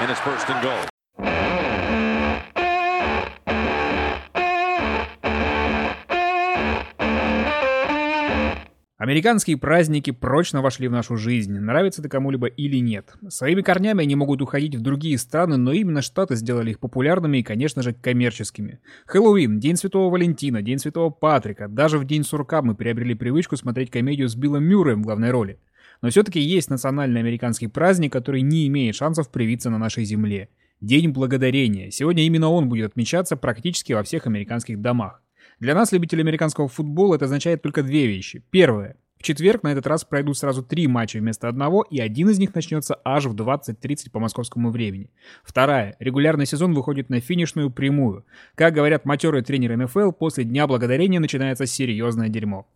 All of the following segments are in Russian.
and it's first and goal. Американские праздники прочно вошли в нашу жизнь, нравится это кому-либо или нет. Своими корнями они могут уходить в другие страны, но именно Штаты сделали их популярными и, конечно же, коммерческими. Хэллоуин, День Святого Валентина, День Святого Патрика, даже в День сурка мы приобрели привычку смотреть комедию с Биллом Мюрреем в главной роли. Но все-таки есть национальный американский праздник, который не имеет шансов привиться на нашей земле. День Благодарения. Сегодня именно он будет отмечаться практически во всех американских домах. Для нас, любителей американского футбола, это означает только две вещи. Первое. В четверг на этот раз пройдут сразу три матча вместо одного, и один из них начнется аж в 20.30 по московскому времени. Вторая. Регулярный сезон выходит на финишную прямую. Как говорят матерые тренеры НФЛ, после Дня Благодарения начинается серьезное дерьмо.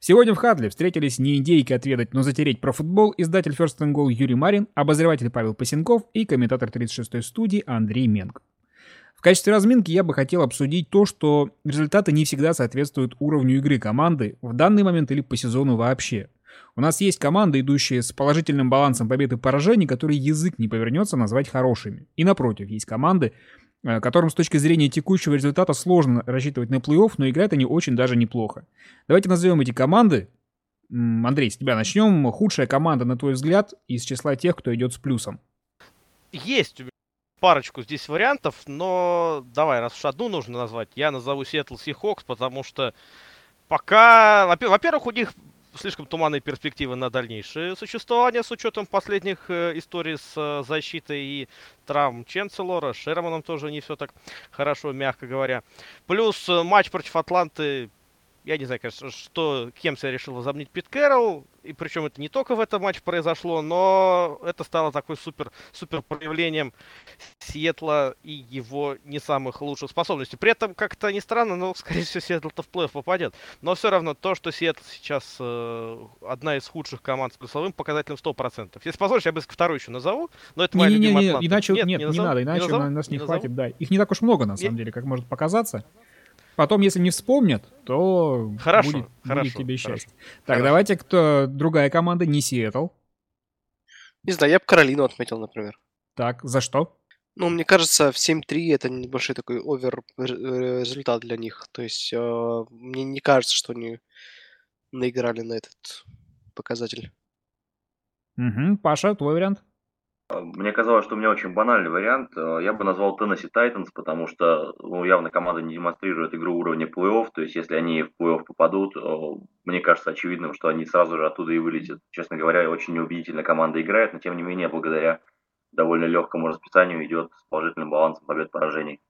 Сегодня в Хадле встретились не индейки отведать, но затереть про футбол издатель First and Goal Юрий Марин, обозреватель Павел Пасенков и комментатор 36-й студии Андрей Менг. В качестве разминки я бы хотел обсудить то, что результаты не всегда соответствуют уровню игры команды в данный момент или по сезону вообще. У нас есть команды, идущие с положительным балансом побед и поражений, которые язык не повернется назвать хорошими. И напротив, есть команды, которым с точки зрения текущего результата сложно рассчитывать на плей-офф, но играют они очень даже неплохо. Давайте назовем эти команды. Андрей, с тебя начнем. Худшая команда, на твой взгляд, из числа тех, кто идет с плюсом. Есть у меня парочку здесь вариантов, но давай, раз уж одну нужно назвать, я назову Seattle Seahawks, потому что пока, во-первых, у них слишком туманные перспективы на дальнейшее существование с учетом последних э, историй с э, защитой и травм Ченселора, Шерманом тоже не все так хорошо, мягко говоря. Плюс э, матч против Атланты я не знаю, конечно, что, кем себя решил возомнить Пит Кэрролл. И причем это не только в этом матче произошло, но это стало такой супер, супер проявлением Сиэтла и его не самых лучших способностей. При этом, как-то не странно, но, скорее всего, Сиэтл-то в плей-офф попадет. Но все равно то, что Сиэтл сейчас э, одна из худших команд с плюсовым показателем 100%. Если позволишь, я бы вторую еще назову, но это моя не, не, не, не, иначе, нет, нет, не, не надо, иначе не нас не, не хватит, да. Их не так уж много, на самом нет. деле, как может показаться. Потом, если не вспомнят, то хорошо, будет, хорошо, будет тебе хорошо, счастье. Так, хорошо. давайте кто другая команда, не Сиэтл. Не знаю, я бы Каролину отметил, например. Так, за что? Ну, мне кажется, в 7-3 это небольшой такой овер результат для них. То есть э, мне не кажется, что они наиграли на этот показатель. Угу. Паша, твой вариант? Мне казалось, что у меня очень банальный вариант. Э, я бы назвал Tennessee Titans, потому что ну, явно команда не демонстрирует игру уровня плей-офф. То есть, если они в плей-офф попадут, э, мне кажется очевидным, что они сразу же оттуда и вылетят. Честно говоря, очень неубедительно команда играет, но тем не менее, благодаря довольно легкому расписанию идет с положительным балансом побед-поражений.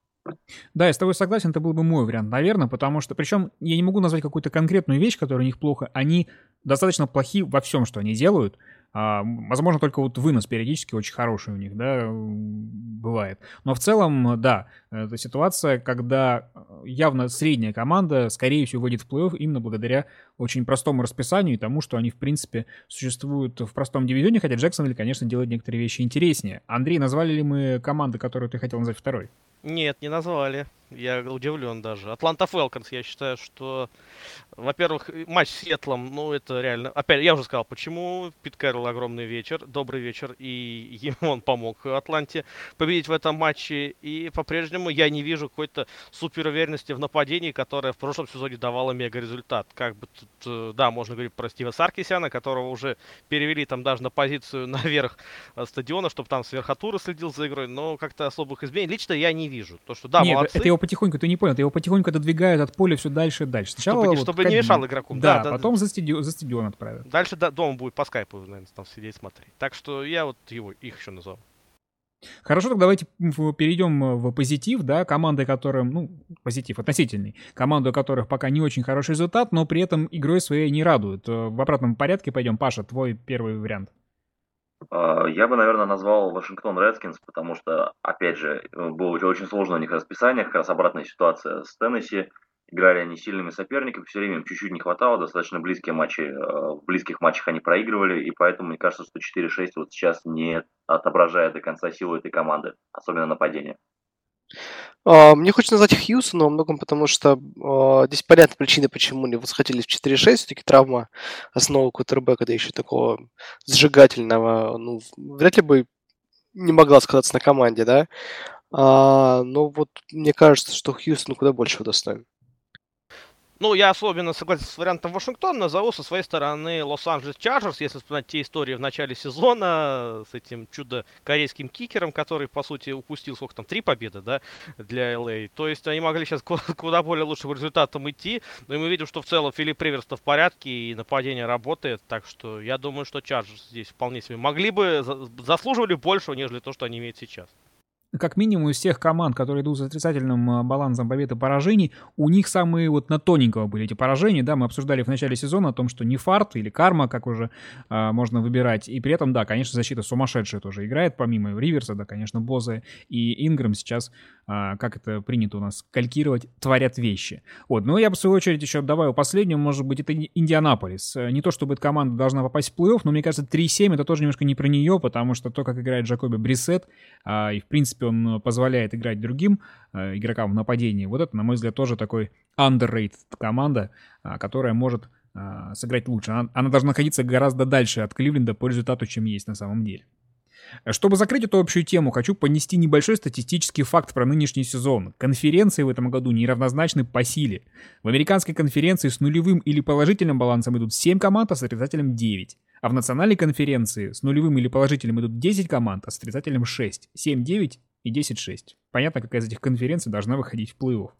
Да, я с тобой согласен, это был бы мой вариант, наверное, потому что, причем я не могу назвать какую-то конкретную вещь, которая у них плохо, они достаточно плохи во всем, что они делают, а, возможно, только вот вынос периодически очень хороший у них, да, бывает. Но в целом, да, это ситуация, когда явно средняя команда, скорее всего, выйдет в плей-офф именно благодаря очень простому расписанию и тому, что они, в принципе, существуют в простом дивизионе, хотя Джексонвилл, конечно, делает некоторые вещи интереснее. Андрей, назвали ли мы команды, которую ты хотел назвать второй? Нет, не назвали. Я удивлен даже. Атланта Фелконс, я считаю, что, во-первых, матч с Сетлом, ну, это реально... Опять, я уже сказал, почему Пит Кэрролл огромный вечер, добрый вечер, и ему он помог Атланте победить в этом матче. И по-прежнему я не вижу какой-то супер уверенности в нападении, которая в прошлом сезоне давала мега результат. Как бы тут, э, да, можно говорить про Стива Саркисяна, которого уже перевели там даже на позицию наверх э, стадиона, чтобы там с верхотуры следил за игрой, но как-то особых изменений лично я не вижу. То, что да, Нет, молодцы. это его потихоньку, ты не понял, ты его потихоньку отодвигают от поля все дальше и дальше. Сначала чтобы, вот, чтобы не мешал игроку. Да, да потом да. За, стадион, за стадион отправят. Дальше да, дома будет по скайпу, наверное, там сидеть смотреть. Так что я вот его, их еще назвал. Хорошо, так давайте перейдем в позитив, да, команды, которым, ну, позитив относительный, команду, у которых пока не очень хороший результат, но при этом игрой своей не радуют. Э, в обратном порядке пойдем. Паша, твой первый вариант. А, я бы, наверное, назвал Вашингтон Редскинс, потому что, опять же, было очень сложно у них расписание, как раз обратная ситуация с Теннесси. Играли они сильными соперниками, все время им чуть-чуть не хватало, достаточно близкие матчи, э, в близких матчах они проигрывали, и поэтому мне кажется, что 4-6 вот сейчас не отображает до конца силу этой команды, особенно нападение. А, мне хочется назвать Хьюсона во многом, потому что а, здесь понятна причина, почему они восходили в 4-6. Все-таки травма основы квотербека, да еще такого сжигательного. Ну, вряд ли бы не могла сказаться на команде, да. А, но вот мне кажется, что Хьюстон куда больше достоин. Ну, я особенно согласен с вариантом Вашингтона, назову со своей стороны Лос-Анджелес Чарджерс, если вспоминать те истории в начале сезона с этим чудо-корейским кикером, который, по сути, упустил, сколько там, три победы, да, для ЛА. То есть они могли сейчас куда более лучшим результатом идти, но и мы видим, что в целом Филипп Риверс в порядке и нападение работает, так что я думаю, что Чарджерс здесь вполне себе могли бы, заслуживали большего, нежели то, что они имеют сейчас как минимум из всех команд, которые идут с отрицательным а, балансом побед и поражений, у них самые вот на тоненького были эти поражения, да, мы обсуждали в начале сезона о том, что не фарт или карма, как уже э, можно выбирать, и при этом, да, конечно, защита сумасшедшая тоже играет, помимо Риверса, да, конечно, Боза и Инграм сейчас, э, как это принято у нас калькировать, творят вещи. Вот, ну я бы в свою очередь еще добавил последнюю, может быть, это Индианаполис. Не то, чтобы эта команда должна попасть в плей-офф, но мне кажется, 3-7 это тоже немножко не про нее, потому что то, как играет Джакоби Брисет, э, и в принципе он позволяет играть другим э, игрокам в нападении, вот это, на мой взгляд, тоже такой underrated команда, э, которая может э, сыграть лучше. Она, она должна находиться гораздо дальше от Кливленда по результату, чем есть на самом деле. Чтобы закрыть эту общую тему, хочу понести небольшой статистический факт про нынешний сезон. Конференции в этом году неравнозначны по силе. В американской конференции с нулевым или положительным балансом идут 7 команд, а с отрицательным 9. А в национальной конференции с нулевым или положительным идут 10 команд, а с отрицательным 6. 7-9 и 10-6. Понятно, какая из этих конференций должна выходить в плей-офф.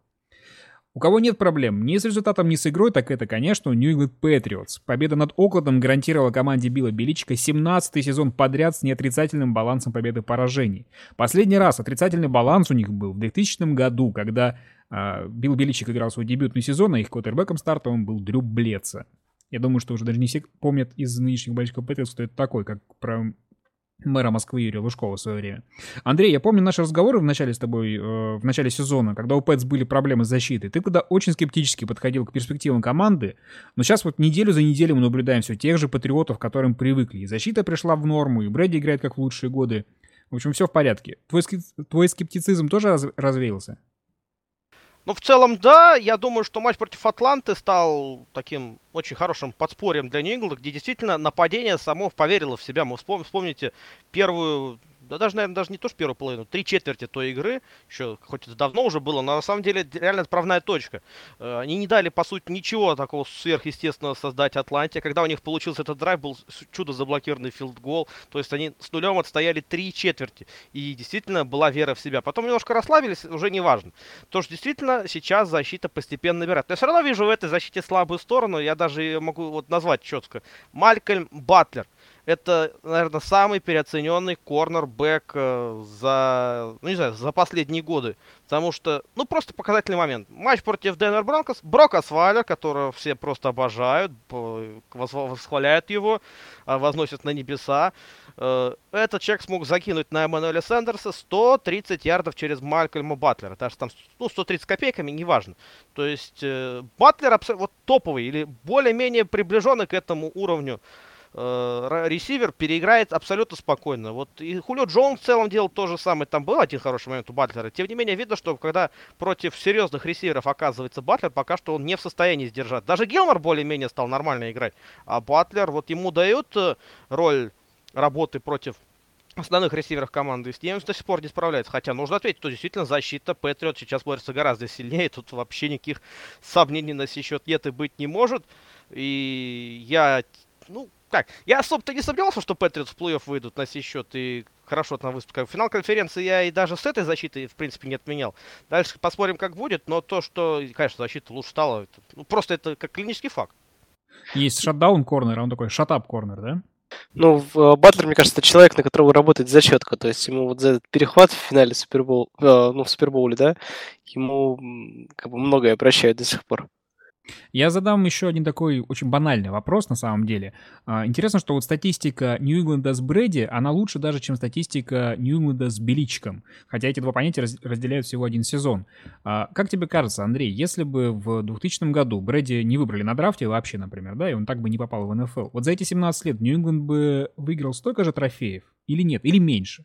У кого нет проблем ни с результатом, ни с игрой, так это, конечно, New England Patriots. Победа над Оклендом гарантировала команде Билла Беличика 17-й сезон подряд с неотрицательным балансом победы поражений. Последний раз отрицательный баланс у них был в 2000 году, когда э, Билл Беличик играл свой дебютный сезон, а их квотербеком стартовым был Дрю Блеца. Я думаю, что уже даже не все помнят из нынешних болельщиков Патриотс, что это такой, как про мэра Москвы Юрия Лужкова в свое время. Андрей, я помню наши разговоры в начале с тобой, э, в начале сезона, когда у Пэтс были проблемы с защитой. Ты тогда очень скептически подходил к перспективам команды, но сейчас вот неделю за неделей мы наблюдаем все тех же патриотов, к которым привыкли. И защита пришла в норму, и Брэди играет как в лучшие годы. В общем, все в порядке. Твой, твой скептицизм тоже раз развеялся? Ну, в целом, да. Я думаю, что матч против Атланты стал таким очень хорошим подспорьем для нью где действительно нападение само поверило в себя. Мы вспомните первую да даже, наверное, даже не то, что первую половину, три четверти той игры, еще хоть это давно уже было, но на самом деле реально отправная точка. Э, они не дали, по сути, ничего такого сверхъестественного создать Атланте. Когда у них получился этот драйв, был чудо заблокированный field goal. То есть они с нулем отстояли три четверти. И действительно была вера в себя. Потом немножко расслабились, уже не важно. То, что действительно сейчас защита постепенно набирает. Но я все равно вижу в этой защите слабую сторону. Я даже могу вот назвать четко. Малькольм Батлер это, наверное, самый переоцененный корнербэк э, за, ну, не знаю, за последние годы. Потому что, ну, просто показательный момент. Матч против Денвер Бронкос. Брок Асвайлер, которого все просто обожают, восхваляют его, а, возносят на небеса. Э, этот человек смог закинуть на Эммануэля Сандерса 130 ярдов через Малькольма Батлера. Даже там, ну, 130 копейками, неважно. То есть, э, Батлер вот топовый или более-менее приближенный к этому уровню ресивер переиграет абсолютно спокойно. Вот и Хулио Джон в целом делал то же самое. Там был один хороший момент у Батлера. Тем не менее, видно, что когда против серьезных ресиверов оказывается Батлер, пока что он не в состоянии сдержать. Даже Гилмор более-менее стал нормально играть. А Батлер, вот ему дают э, роль работы против основных ресиверов команды, с ним до сих пор не справляется. Хотя нужно ответить, что действительно защита Патриот сейчас борется гораздо сильнее. Тут вообще никаких сомнений на сей счет нет и быть не может. И я, ну, как, я особо-то не сомневался, что Патриотс в плей-офф выйдут на сей счет и хорошо там выступят. Финал конференции я и даже с этой защитой, в принципе, не отменял. Дальше посмотрим, как будет, но то, что, конечно, защита лучше стала, это, ну, просто это как клинический факт. Есть шатдаун корнер, а он такой шатап корнер, да? Ну, э, Батлер, мне кажется, это человек, на которого работает зачетка. То есть ему вот за этот перехват в финале Супербол, э, ну, в Супербоуле, да, ему как бы многое прощают до сих пор. Я задам еще один такой очень банальный вопрос на самом деле. А, интересно, что вот статистика Нью-Ингланда с Брэди, она лучше даже, чем статистика Нью-Ингланда с Беличком. Хотя эти два понятия разделяют всего один сезон. А, как тебе кажется, Андрей, если бы в 2000 году Брэди не выбрали на драфте вообще, например, да, и он так бы не попал в НФЛ, вот за эти 17 лет Нью-Ингланд бы выиграл столько же трофеев или нет, или меньше?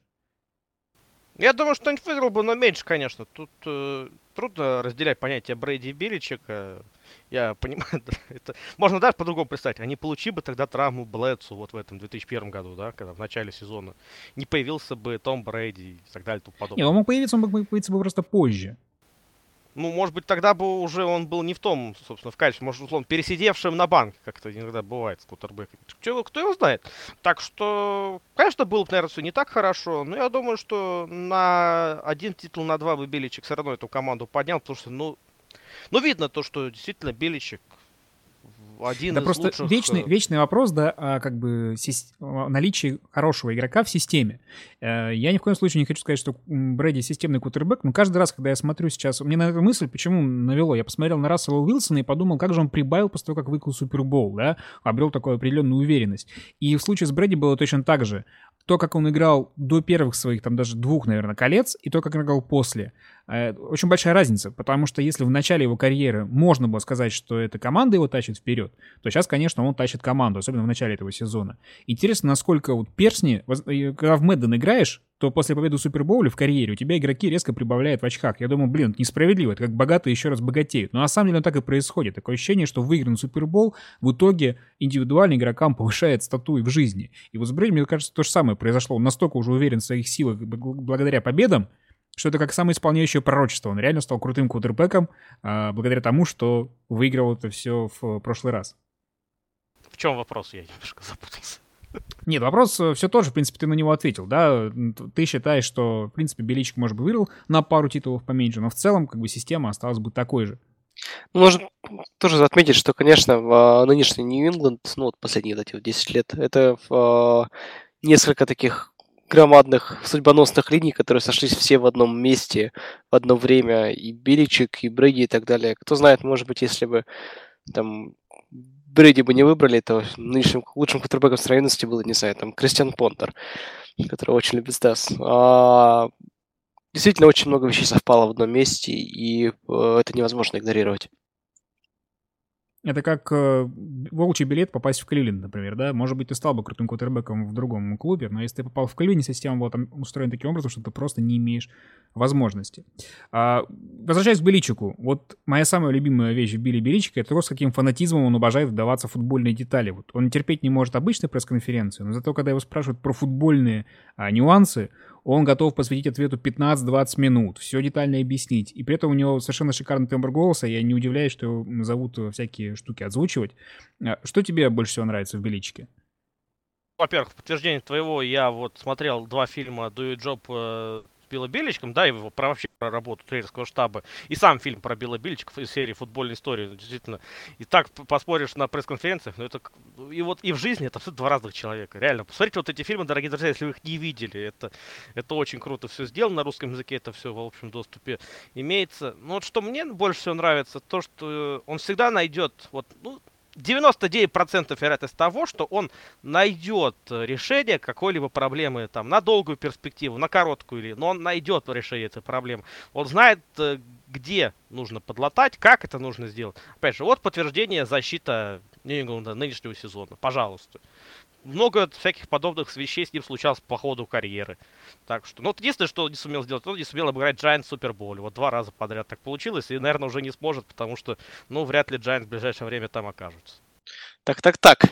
Я думаю, что он выиграл бы, но меньше, конечно. Тут э, трудно разделять понятие Брейди и Биличека. Я понимаю, это можно даже по-другому представить. Они получили бы тогда травму Блэдсу вот в этом 2001 году, да, когда в начале сезона не появился бы Том Брейди и так далее и тому подобное. Не, он мог появиться, он мог появиться бы просто позже. Ну, может быть, тогда бы уже он был не в том, собственно, в качестве, может, условно, пересидевшим на банк, как это иногда бывает с кутербэками. Кто, кто его знает? Так что, конечно, было бы, наверное, все не так хорошо, но я думаю, что на один титул, на два бы Беличек все равно эту команду поднял, потому что, ну, ну, видно то, что действительно Беличек один да из просто лучших... вечный, э, вечный вопрос, да, о, как бы сис- о наличии хорошего игрока в системе. Э, Я ни в коем случае не хочу сказать, что Брэди системный кутербэк, но каждый раз, когда я смотрю сейчас, мне на эту мысль почему навело? Я посмотрел на Рассела Уилсона и подумал, как же он прибавил после того, как выиграл Супербол, да, обрел такую определенную уверенность. И в случае с Брэди было точно так же. То, как он играл до первых своих, там даже двух, наверное, колец, и то, как он играл после. Э, Очень большая разница, потому что если в начале его карьеры можно было сказать, что эта команда его тащит вперед, то сейчас, конечно, он тащит команду, особенно в начале этого сезона. Интересно, насколько вот персни, э, когда в Мэдден играешь, то после победы в Супербоуле в карьере у тебя игроки резко прибавляют в очках. Я думаю, блин, это несправедливо, это как богатые еще раз богатеют. Но на самом деле так и происходит. Такое ощущение, что выигран Супербол в итоге индивидуально игрокам повышает статуи в жизни. И вот с Брэди, мне кажется, то же самое произошло. Он настолько уже уверен в своих силах благодаря победам, что это как самоисполняющее пророчество. Он реально стал крутым квотербеком а, благодаря тому, что выиграл это все в прошлый раз. В чем вопрос? Я немножко запутался. Нет, вопрос все тот же, в принципе, ты на него ответил, да? Ты считаешь, что, в принципе, Беличик, может быть, выиграл на пару титулов поменьше, но в целом, как бы, система осталась бы такой же. Ну, Можно тоже отметить, что, конечно, в а, нынешний Нью-Ингланд, ну, вот последние вот эти вот 10 лет, это а, несколько таких громадных судьбоносных линий, которые сошлись все в одном месте в одно время, и Биличик, и Брэди, и так далее. Кто знает, может быть, если бы там Брэди бы не выбрали, то нынешним лучшим квотербеком сравненности был, не знаю, там, Кристиан Понтер, который очень любит Стас. А, действительно, очень много вещей совпало в одном месте, и э, это невозможно игнорировать. Это как э, волчий билет попасть в Кливленд, например, да? Может быть, ты стал бы крутым квотербеком в другом клубе, но если ты попал в Кливленд, система была там устроена таким образом, что ты просто не имеешь возможности. А, возвращаясь к Беличику, вот моя самая любимая вещь в Билли Беличика это то, с каким фанатизмом он обожает вдаваться в футбольные детали. Вот он терпеть не может обычной пресс-конференции, но зато, когда его спрашивают про футбольные а, нюансы, он готов посвятить ответу 15-20 минут, все детально объяснить. И при этом у него совершенно шикарный тембр голоса, я не удивляюсь, что его зовут э, всякие штуки озвучивать. А, Что тебе больше всего нравится в Беличике? Во-первых, в подтверждение твоего, я вот смотрел два фильма «Do Your Job» Билла да, его про вообще про работу тренерского штаба, и сам фильм про Билла Беличка из серии «Футбольная история», действительно. И так поспоришь на пресс-конференциях, но это... И вот и в жизни это все два разных человека, реально. Посмотрите вот эти фильмы, дорогие друзья, если вы их не видели, это, это очень круто все сделано, на русском языке это все в общем доступе имеется. Но вот что мне больше всего нравится, то, что он всегда найдет, вот, ну, 99% вероятность того, что он найдет решение какой-либо проблемы там на долгую перспективу, на короткую или, но он найдет решение этой проблемы. Он знает, э, где нужно подлатать, как это нужно сделать. Опять же, вот подтверждение защита Нью-Ингланда нынешнего сезона. Пожалуйста. Много всяких подобных вещей с ним случалось по ходу карьеры. Так что, ну, вот единственное, что он не сумел сделать, он не сумел обыграть Giants в Суперболе. Вот два раза подряд так получилось, и, наверное, уже не сможет, потому что, ну, вряд ли Giants в ближайшее время там окажутся. Так, так, так.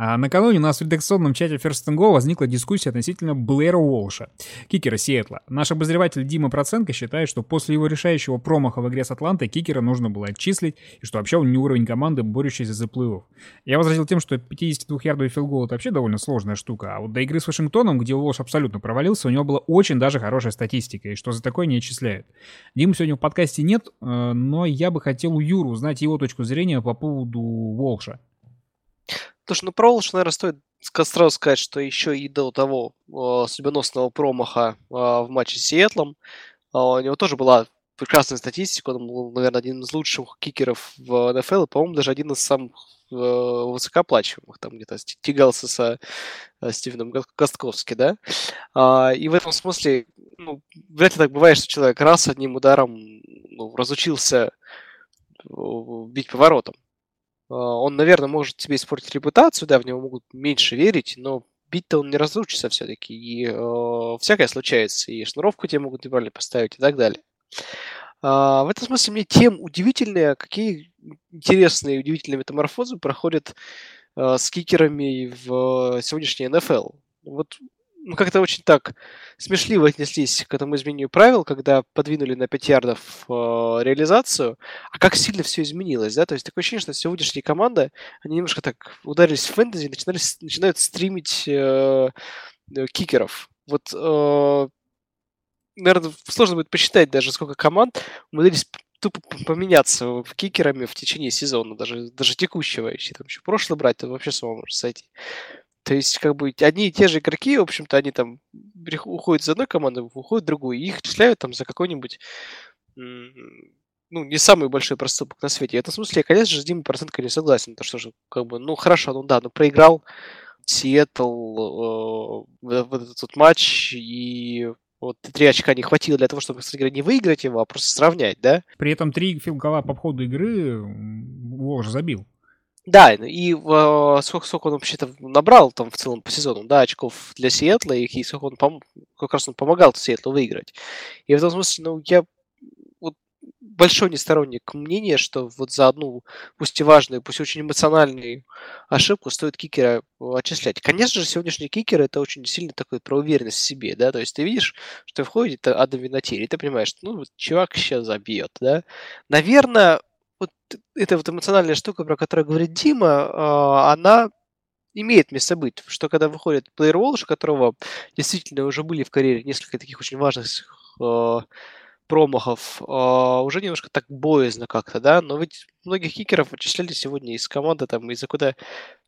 А накануне у нас в редакционном чате First Go возникла дискуссия относительно Блэра Уолша, кикера Сиэтла. Наш обозреватель Дима Проценко считает, что после его решающего промаха в игре с Атлантой кикера нужно было отчислить, и что вообще он не уровень команды, борющейся за плей-офф. Я возразил тем, что 52-ярдовый филгол это вообще довольно сложная штука, а вот до игры с Вашингтоном, где Уолш абсолютно провалился, у него была очень даже хорошая статистика, и что за такое не отчисляют. Димы сегодня в подкасте нет, э, но я бы хотел у Юры узнать его точку зрения по поводу Уолша. Слушай, ну про Олш, наверное, стоит сразу сказать, что еще и до того э, судьбоносного промаха э, в матче с Сиэтлом э, у него тоже была прекрасная статистика. Он был, наверное, один из лучших кикеров в НФЛ, по-моему, даже один из самых э, высокооплачиваемых. Там где-то тягался со э, Стивеном Гостковски, да? А, и в этом смысле, ну, вряд ли так бывает, что человек раз одним ударом ну, разучился э, бить поворотом. А, Он, наверное, может тебе испортить репутацию, да, в него могут меньше верить, но бить-то он не разрушится все-таки, и э, всякое случается, и шнуровку тебе могут неправильно поставить и так далее. А, в этом смысле мне тем удивительные, какие интересные удивительные метаморфозы проходят э, с кикерами в сегодняшней НФЛ. Вот мы как-то очень так смешливо отнеслись к этому изменению правил, когда подвинули на 5 ярдов э, реализацию, а как сильно все изменилось, да, то есть такое ощущение, что сегодняшние команды, они немножко так ударились в фэнтези, начинали, начинают стримить э, э, кикеров. Вот, э, наверное, сложно будет посчитать даже, сколько команд умудрились тупо поменяться кикерами в течение сезона, даже, даже текущего, если там еще прошлый брать, то вообще с ума может сойти. То есть, как бы, одни и те же игроки, в общем-то, они там уходят из одной команды, уходят в другую, и их числяют там за какой-нибудь ну, не самый большой проступок на свете. В этом смысле я, конечно же, с Димой процентка не согласен. То, что же, как бы, ну, хорошо, ну да, ну, проиграл Сиэтл э, в этот вот матч, и вот три очка не хватило для того, чтобы, кстати говоря, не выиграть его, а просто сравнять, да? При этом три филгола по ходу игры Вож забил. Да, и э, сколько, сколько он вообще-то набрал там в целом по сезону, да, очков для Сиэтла, и, сколько он пом- как раз он помогал Сиэтлу выиграть. И в этом смысле, ну, я вот большой несторонник мнения, что вот за одну, пусть и важную, пусть и очень эмоциональную ошибку стоит кикера отчислять. Конечно же, сегодняшний кикер это очень сильно такой про уверенность в себе, да, то есть ты видишь, что входит Адам Винатери, и ты понимаешь, что, ну, чувак сейчас забьет, да. Наверное, вот эта вот эмоциональная штука, про которую говорит Дима, а, она имеет место быть, что когда выходит Walsh, у которого действительно уже были в карьере несколько таких очень важных э, промахов, э, уже немножко так боязно как-то, да, но ведь многих кикеров отчисляли сегодня из команды там из-за куда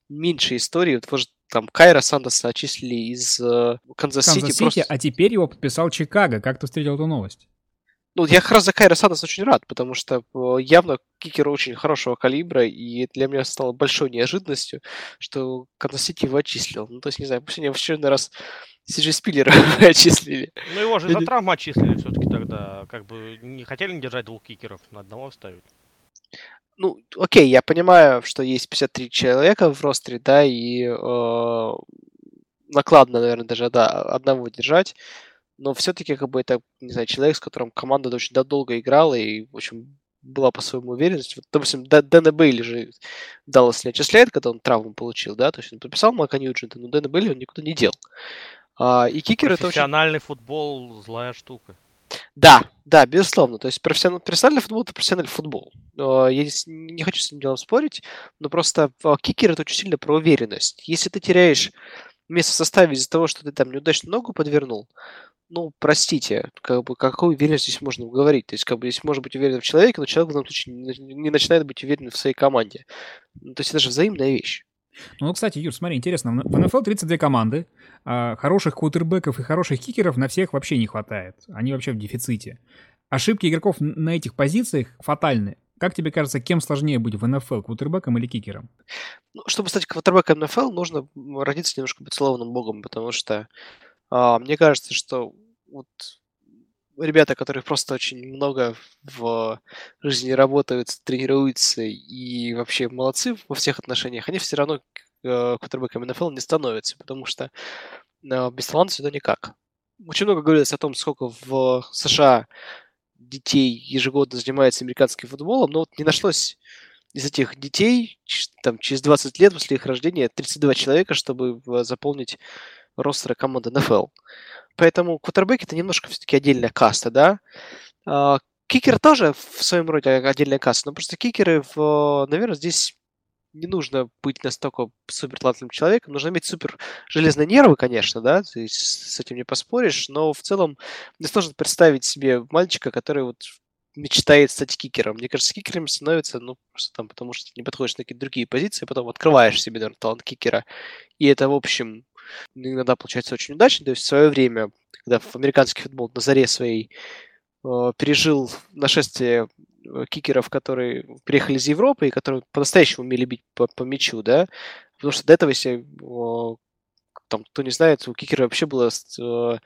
меньше истории, вот, может, там Кайро Сантоса отчислили из э, Канзас-Сити. Канзас-Сити, просто... а теперь его подписал Чикаго. Как ты встретил эту новость? Ну, я как раз за Кайра Сандерса очень рад, потому что э, явно кикер очень хорошего калибра, и для меня стало большой неожиданностью, что Сити его отчислил. Ну, то есть, не знаю, пусть они в очередной раз Сиджи Спиллера отчислили. Ну, его же из-за травмы отчислили все-таки тогда. Как бы не хотели не держать двух кикеров, на одного оставить. Ну, окей, я понимаю, что есть 53 человека в ростере, да, и э, накладно, наверное, даже, да, одного держать но все-таки как бы это, не знаю, человек, с которым команда очень долго играла и, в общем, была по своему уверенности. Вот, допустим, Дэна Бейли же Даллас не отчисляет, когда он травму получил, да, то есть он подписал Мака Ньюджента, но Дэна Бейли он никуда не дел. А, и кикер это очень... Профессиональный футбол – злая штука. Да, да, безусловно. То есть профессиональный, профессиональный футбол – это профессиональный футбол. Я не хочу с этим делом спорить, но просто а, кикер – это очень сильно про уверенность. Если ты теряешь место в составе из-за того, что ты там неудачно ногу подвернул, ну, простите, как бы, какой уверенность здесь можно говорить? То есть, как бы, здесь может быть уверен в человеке, но человек в данном случае не начинает быть уверен в своей команде. Ну, то есть, это же взаимная вещь. Ну, кстати, Юр, смотри, интересно, в НФЛ 32 команды, а хороших квотербеков и хороших кикеров на всех вообще не хватает. Они вообще в дефиците. Ошибки игроков на этих позициях фатальны. Как тебе кажется, кем сложнее быть в НФЛ, квотербеком или кикером? Ну, чтобы стать квотербеком НФЛ, нужно родиться немножко поцелованным богом, потому что мне кажется, что вот ребята, которые просто очень много в жизни работают, тренируются и вообще молодцы во всех отношениях, они все равно э, квотербеками НФЛ не становятся, потому что э, без таланта сюда никак. Очень много говорилось о том, сколько в США детей ежегодно занимается американским футболом, но вот не нашлось из этих детей там, через 20 лет после их рождения 32 человека, чтобы заполнить ростера команды НФЛ. Поэтому квотербек это немножко все-таки отдельная каста, да. А, кикер тоже в своем роде отдельная каста, но просто кикеры, в, наверное, здесь не нужно быть настолько супер человеком, нужно иметь супер железные нервы, конечно, да, есть с этим не поспоришь, но в целом мне сложно представить себе мальчика, который вот мечтает стать кикером. Мне кажется, кикером становится, ну, просто там, потому что ты не подходишь на какие-то другие позиции, а потом открываешь себе, наверное, талант кикера. И это, в общем, иногда получается очень удачно. То есть в свое время, когда в американский футбол на заре своей э, пережил нашествие э, кикеров, которые приехали из Европы и которые по-настоящему умели бить по, по мячу, да, потому что до этого, если э, там, кто не знает, у кикера вообще была э,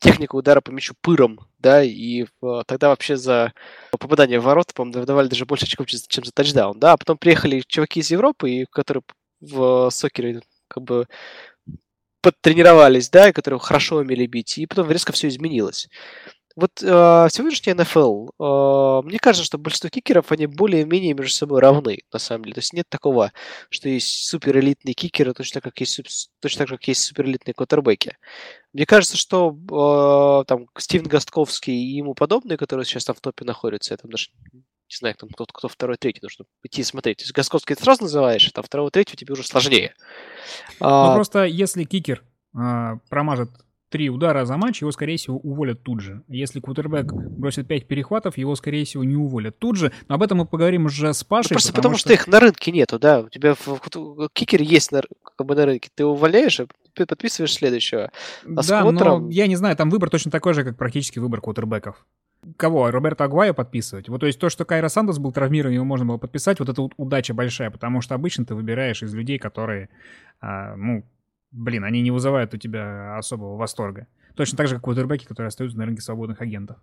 техника удара по мячу пыром, да, и э, тогда вообще за попадание в ворота, по-моему, давали даже больше очков, чем за тачдаун, да, а потом приехали чуваки из Европы, и которые в сокере как бы подтренировались, да, и которые хорошо умели бить, и потом резко все изменилось. Вот э, сегодняшний НФЛ, э, мне кажется, что большинство кикеров, они более-менее между собой равны, на самом деле. То есть нет такого, что есть суперэлитные кикеры, точно как есть, точно так как есть суперэлитные квотербеки. Мне кажется, что э, там Стивен Гостковский и ему подобные, которые сейчас там в топе находятся, это даже не знаю, там кто, кто второй, третий, нужно идти смотреть. То есть Гостковский ты сразу называешь, а второго, третьего тебе уже сложнее. Ну, а... просто если кикер э, промажет три удара за матч, его, скорее всего, уволят тут же. Если кутербэк бросит пять перехватов, его, скорее всего, не уволят тут же. Но об этом мы поговорим уже с Пашей. Ну, просто потому, потому что... что их на рынке нету, да. У тебя кикер есть на, как бы на рынке. Ты увольняешь, а подписываешь следующего. А да, но я не знаю, там выбор точно такой же, как практически выбор кутербэков. Кого? Роберто Агвайо подписывать? Вот то есть то, что Кайра Сандос был травмирован, его можно было подписать, вот это вот удача большая, потому что обычно ты выбираешь из людей, которые, а, ну, блин, они не вызывают у тебя особого восторга. Точно так же, как квотербеки, которые остаются на рынке свободных агентов.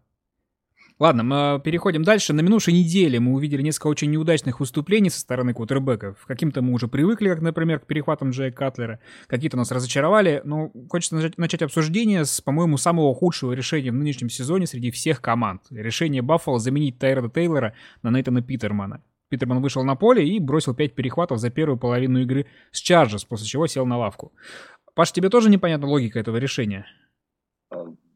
Ладно, мы переходим дальше. На минувшей неделе мы увидели несколько очень неудачных выступлений со стороны квотербеков. Каким-то мы уже привыкли, как, например, к перехватам Джея Катлера. Какие-то нас разочаровали. Но хочется начать, начать обсуждение с, по-моему, самого худшего решения в нынешнем сезоне среди всех команд. Решение Баффало заменить Тайрода Тейлора на Нейтана Питермана. Питерман вышел на поле и бросил 5 перехватов за первую половину игры с Чарджерс, после чего сел на лавку. Паш, тебе тоже непонятна логика этого решения?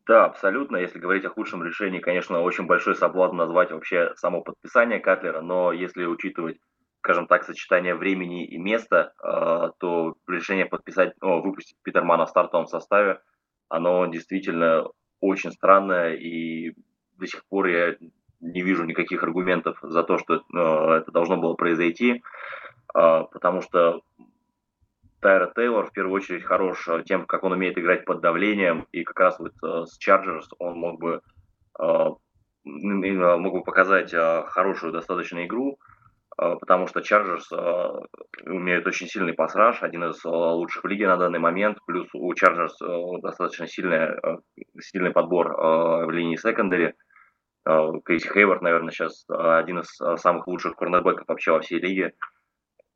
Да, абсолютно. Если говорить о худшем решении, конечно, очень большой соблазн назвать вообще само подписание Катлера, но если учитывать, скажем так, сочетание времени и места, э, то решение подписать, о, выпустить Питермана в стартовом составе, оно действительно очень странное, и до сих пор я не вижу никаких аргументов за то, что э, это должно было произойти, э, потому что Тайра Тейлор в первую очередь хорош э, тем, как он умеет играть под давлением, и как раз вот э, с Chargers он мог бы, э, мог бы показать хорошую достаточно игру, потому что Chargers умеют очень сильный пассаж, один из лучших в лиге на данный момент, плюс у Chargers достаточно сильный, сильный подбор в линии секондари. Кейси Хейвард, наверное, сейчас один из самых лучших корнербеков вообще во всей лиге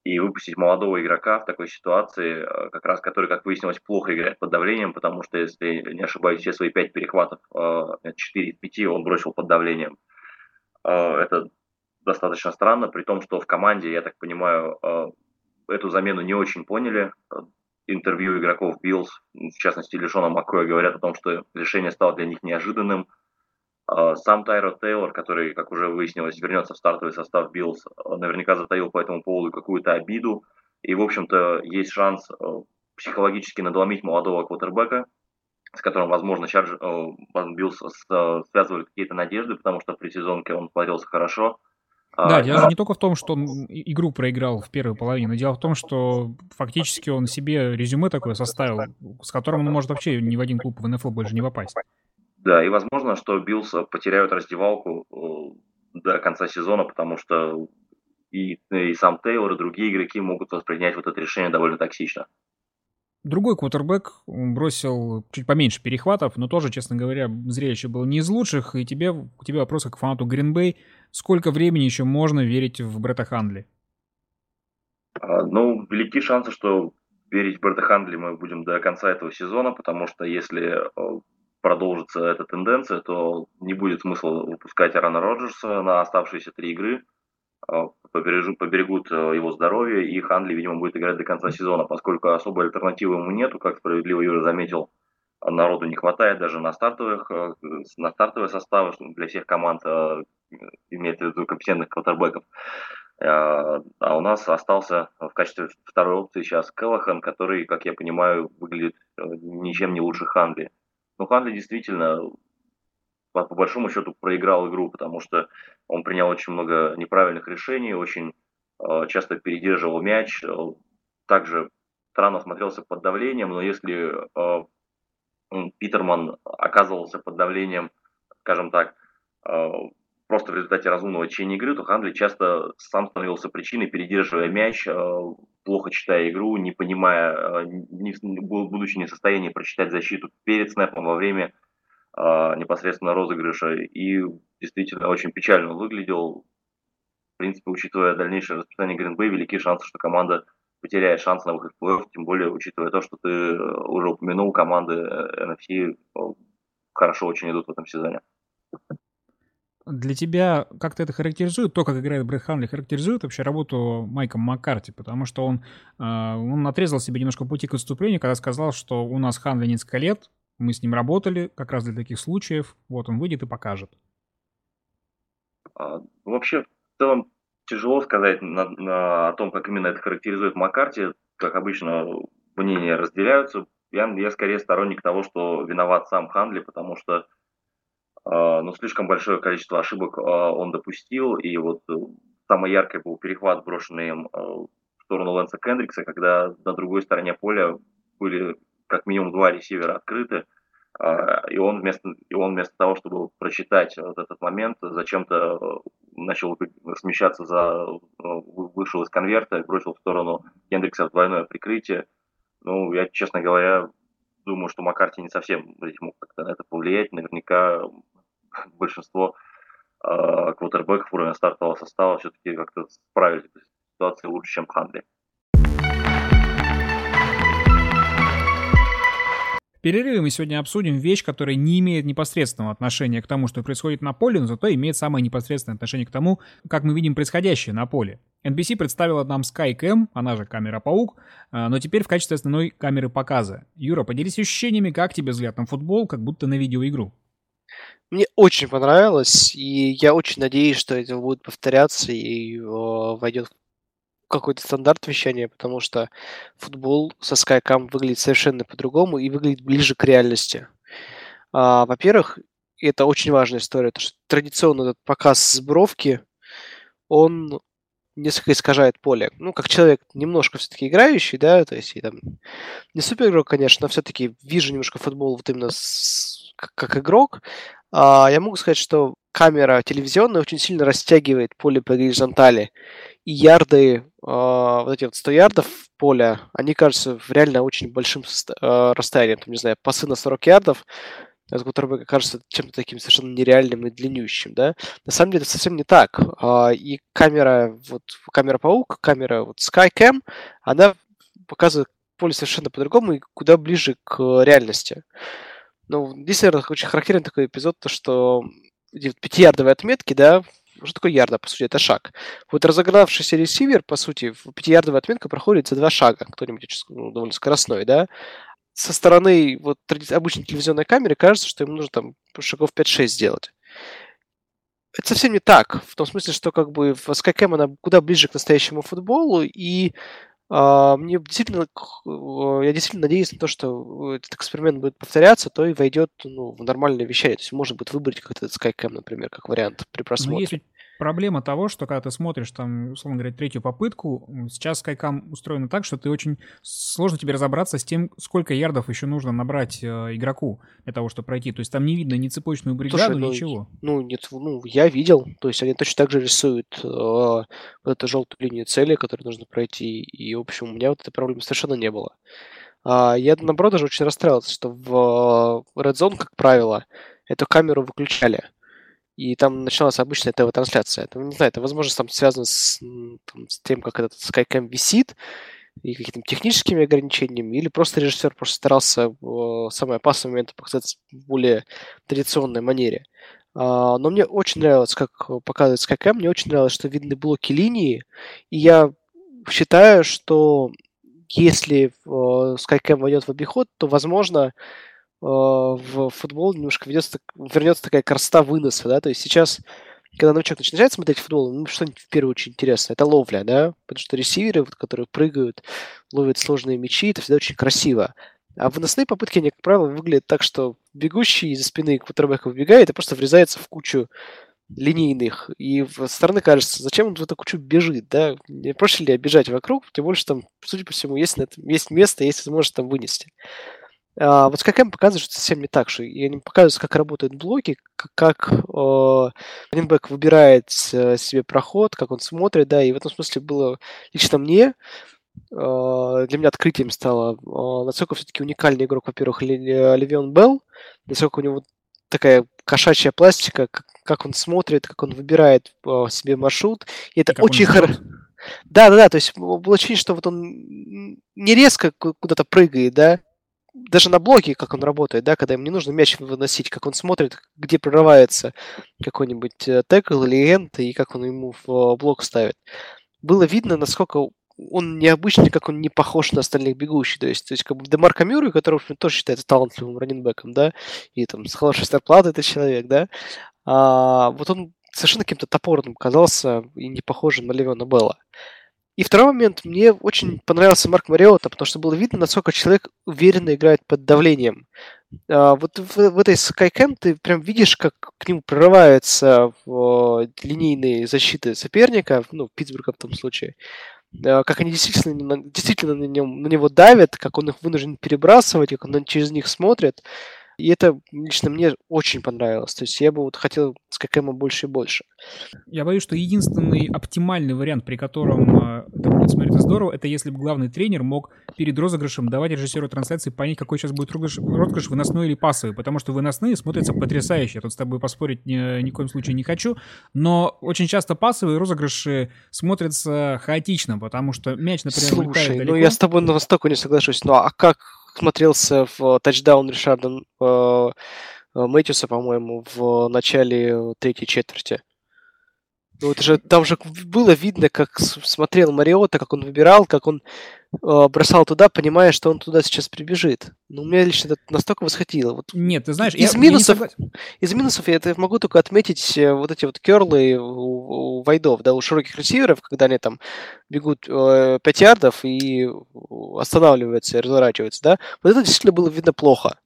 и выпустить молодого игрока в такой ситуации, э, как раз который, как выяснилось, плохо играет под давлением, потому что, если не ошибаюсь, все свои пять перехватов, 4 из 5 он бросил под давлением. Э, это достаточно странно, при том, что в команде, я так понимаю, э, эту замену не очень поняли. Интервью игроков Биллс, в частности, Лишона Маккоя, говорят о том, что решение стало для них неожиданным, сам Тайрод Тейлор, который, как уже выяснилось, вернется в стартовый состав Биллс, наверняка затаил по этому поводу какую-то обиду. И, в общем-то, есть шанс э, психологически надломить молодого квотербека, с которым, возможно, Чардж, Биллс э, связывали какие-то надежды, потому что в пресезонке он смотрелся хорошо. А, да, дело не только в том, что он игру проиграл в первой половине, но дело в том, что фактически он себе резюме такое составил, с которым он может вообще ни в один клуб в НФЛ больше не попасть. Да, и возможно, что Биллс потеряют раздевалку э, до конца сезона, потому что и, и сам Тейлор, и другие игроки могут воспринять вот это решение довольно токсично. Другой квотербек бросил чуть поменьше перехватов, но тоже, честно говоря, зрелище было не из лучших. И тебе, у тебя вопрос как фанату Гринбей. Сколько времени еще можно верить в Бретта Хандли? А, ну, велики шансы, что верить в Бретта Хандли мы будем до конца этого сезона, потому что если э, продолжится эта тенденция, то не будет смысла выпускать Арана Роджерса на оставшиеся три игры. А, поберегут э, его здоровье, и Ханли, видимо, будет играть до конца сезона, поскольку особой альтернативы ему нету, как справедливо Юра заметил, народу не хватает даже на стартовых, э, на стартовые составы для всех команд, э, имеется в виду компетентных квотербеков. А у нас остался в качестве второй опции сейчас Келлахан, который, как я понимаю, выглядит ничем не лучше Ханли. Но Ханли действительно, по, по большому счету, проиграл игру, потому что он принял очень много неправильных решений, очень э, часто передерживал мяч, э, также странно смотрелся под давлением, но если э, Питерман оказывался под давлением, скажем так, э, просто в результате разумного течения игры, то Ханли часто сам становился причиной, передерживая мяч, э, плохо читая игру, не понимая, э, не, будучи не в состоянии прочитать защиту перед снэпом во время э, непосредственно розыгрыша. И действительно очень печально выглядел. В принципе, учитывая дальнейшее расписание Гринбей, велики шансы, что команда потеряет шанс на выход в плей-офф, тем более учитывая то, что ты уже упомянул, команды NFC хорошо очень идут в этом сезоне. Для тебя как-то это характеризует, то, как играет Брэд Ханли, характеризует вообще работу Майка Маккарти, потому что он, э, он отрезал себе немножко пути к отступлению, когда сказал, что у нас Ханли несколько лет, мы с ним работали как раз для таких случаев, вот он выйдет и покажет. А, вообще, в целом, тяжело сказать на, на, о том, как именно это характеризует Маккарти. Как обычно, мнения разделяются. Я, я скорее сторонник того, что виноват сам Ханли, потому что э, ну, слишком большое количество ошибок э, он допустил. И вот э, самый яркий был перехват, брошенный им э, в сторону Лэнса Кендрикса, когда на другой стороне поля были как минимум два ресивера открыты. А, и он вместо, и он вместо того, чтобы прочитать вот этот момент, зачем-то э, начал смещаться за, э, вышел из конверта и бросил в сторону Хендрикса в двойное прикрытие. Ну, я, честно говоря, думаю, что Маккарти не совсем мог как-то на это повлиять. Наверняка большинство э, квотербеков уровня стартового состава все-таки как-то справились с ситуацией лучше, чем Хандли. В перерыве мы сегодня обсудим вещь, которая не имеет непосредственного отношения к тому, что происходит на поле, но зато имеет самое непосредственное отношение к тому, как мы видим происходящее на поле. NBC представила нам SkyCam, она же камера-паук, а, но теперь в качестве основной камеры показа. Юра, поделись ощущениями, как тебе взгляд на футбол, как будто на видеоигру. Мне очень понравилось, и я очень надеюсь, что это будет повторяться и э, войдет какой-то стандарт вещания, потому что футбол со Skycam выглядит совершенно по-другому и выглядит ближе к реальности. А, во-первых, это очень важная история, то что традиционно этот показ с бровки, он несколько искажает поле. Ну, как человек немножко все-таки играющий, да, то есть и там не супер игрок, конечно, но все-таки вижу немножко футбол вот именно с, как, как игрок. А, я могу сказать, что камера телевизионная очень сильно растягивает поле по горизонтали и ярды, э, вот эти вот 100 ярдов поля, они кажутся реально очень большим э, расстоянием. Там, не знаю, пасы на 40 ярдов, от которого кажется чем-то таким совершенно нереальным и длиннющим, да. На самом деле это совсем не так. А, и камера, вот камера Паук, камера вот Skycam, она показывает поле совершенно по-другому и куда ближе к реальности. Ну, здесь, наверное, очень характерен такой эпизод, то что пятиярдовые отметки, да, что такое ярда, по сути, это шаг. Вот разогнавшийся ресивер, по сути, в пятиярдовая отметка проходит за два шага, кто-нибудь ну, довольно скоростной, да. Со стороны вот обычной телевизионной камеры кажется, что ему нужно там шагов 5-6 сделать. Это совсем не так, в том смысле, что как бы в SkyCam она куда ближе к настоящему футболу, и а, мне действительно, э, я действительно надеюсь на то, что этот эксперимент будет повторяться, то и войдет ну, в нормальное вещание. То есть можно будет выбрать как-то этот Skycam, например, как вариант при просмотре. Но есть проблема того, что когда ты смотришь там, условно говоря, третью попытку, сейчас Skycam устроена так, что ты очень сложно тебе разобраться с тем, сколько ярдов еще нужно набрать э, игроку для того, чтобы пройти. То есть там не видно ни цепочную бригаду, Слушай, ну, ничего. Ну, нет, ну, я видел. То есть они точно так же рисуют э, вот эту желтую линию цели, которую нужно пройти. И, в общем, у меня вот этой проблемы совершенно не было. А, я, наоборот, даже очень расстраивался, что в э, Red Zone, как правило, эту камеру выключали и там начиналась обычная ТВ-трансляция. Это, не знаю, это, возможно, там связано с, там, с тем, как этот Skycam висит, и какими-то техническими ограничениями, или просто режиссер просто старался в самый опасный момент показать в более традиционной манере. А, но мне очень нравилось, как показывает Skycam, мне очень нравилось, что видны блоки линии, и я считаю, что если Skycam войдет в обиход, то, возможно, в футбол немножко ведется, вернется такая красота выноса, да, то есть сейчас, когда новичок начинает смотреть футбол, ну, что-нибудь в первую очередь интересно, это ловля, да, потому что ресиверы, вот, которые прыгают, ловят сложные мячи, это всегда очень красиво. А выносные попытки, они, как правило, выглядят так, что бегущий из-за спины квотербека выбегает и просто врезается в кучу линейных. И со стороны кажется, зачем он в эту кучу бежит, да? Не проще ли бежать вокруг, тем более, что там, судя по всему, есть, есть место, есть возможность там вынести. А, вот Skycam показывает, что совсем не так, что и они показывают, как работают блоки, как, как э, выбирает э, себе проход, как он смотрит, да, и в этом смысле было лично мне, э, для меня открытием стало, э, насколько все-таки уникальный игрок, во-первых, Левион Белл, насколько у него такая кошачья пластика, как, он смотрит, как он выбирает э, себе маршрут. И это и очень хорошо. Да, да, да, то есть было ощущение, что вот он не резко куда-то прыгает, да, даже на блоке, как он работает, да, когда ему не нужно мяч выносить, как он смотрит, где прорывается какой-нибудь э, текл или энд, и как он ему в э, блок ставит. Было видно, насколько он необычный, как он не похож на остальных бегущих. То есть, то есть как бы Демарко Мюррей, который, в общем, тоже считается талантливым раненбеком, да, и там с хорошей зарплатой этот человек, да, а, вот он совершенно каким-то топорным казался и не похожим на Левиона Белла. И второй момент, мне очень понравился Марк Мариота, потому что было видно, насколько человек уверенно играет под давлением. А, вот в, в этой Skycam ты прям видишь, как к нему прорываются в, линейные защиты соперника, ну, Питтсбурга в том случае, а, как они действительно, действительно на, нем, на него давят, как он их вынужден перебрасывать, как он через них смотрит. И это лично мне очень понравилось. То есть я бы вот хотел с ККМ больше и больше. Я боюсь, что единственный оптимальный вариант, при котором э, это будет смотреться здорово, это если бы главный тренер мог перед розыгрышем давать режиссеру трансляции понять, какой сейчас будет розыгрыш, розыгрыш выносной или пасовый. Потому что выносные смотрятся потрясающе. Я тут с тобой поспорить ни, ни в коем случае не хочу. Но очень часто пасовые розыгрыши смотрятся хаотично, потому что мяч, например, Слушай, ну я с тобой на востоку не соглашусь. Ну а как смотрелся в тачдаун Ришарда э, э, Мэтьюса, по-моему, в начале третьей четверти. Это же, там же было видно, как смотрел Мариота, как он выбирал, как он бросал туда, понимая, что он туда сейчас прибежит. Ну, меня лично это настолько восхитило. Вот Нет, ты знаешь, из я, минусов, я из минусов я это могу только отметить э, вот эти вот керлы у, у вайдов, да, у широких ресиверов, когда они там бегут э, 5 ярдов и останавливаются, разворачиваются, да. Вот это действительно было видно плохо.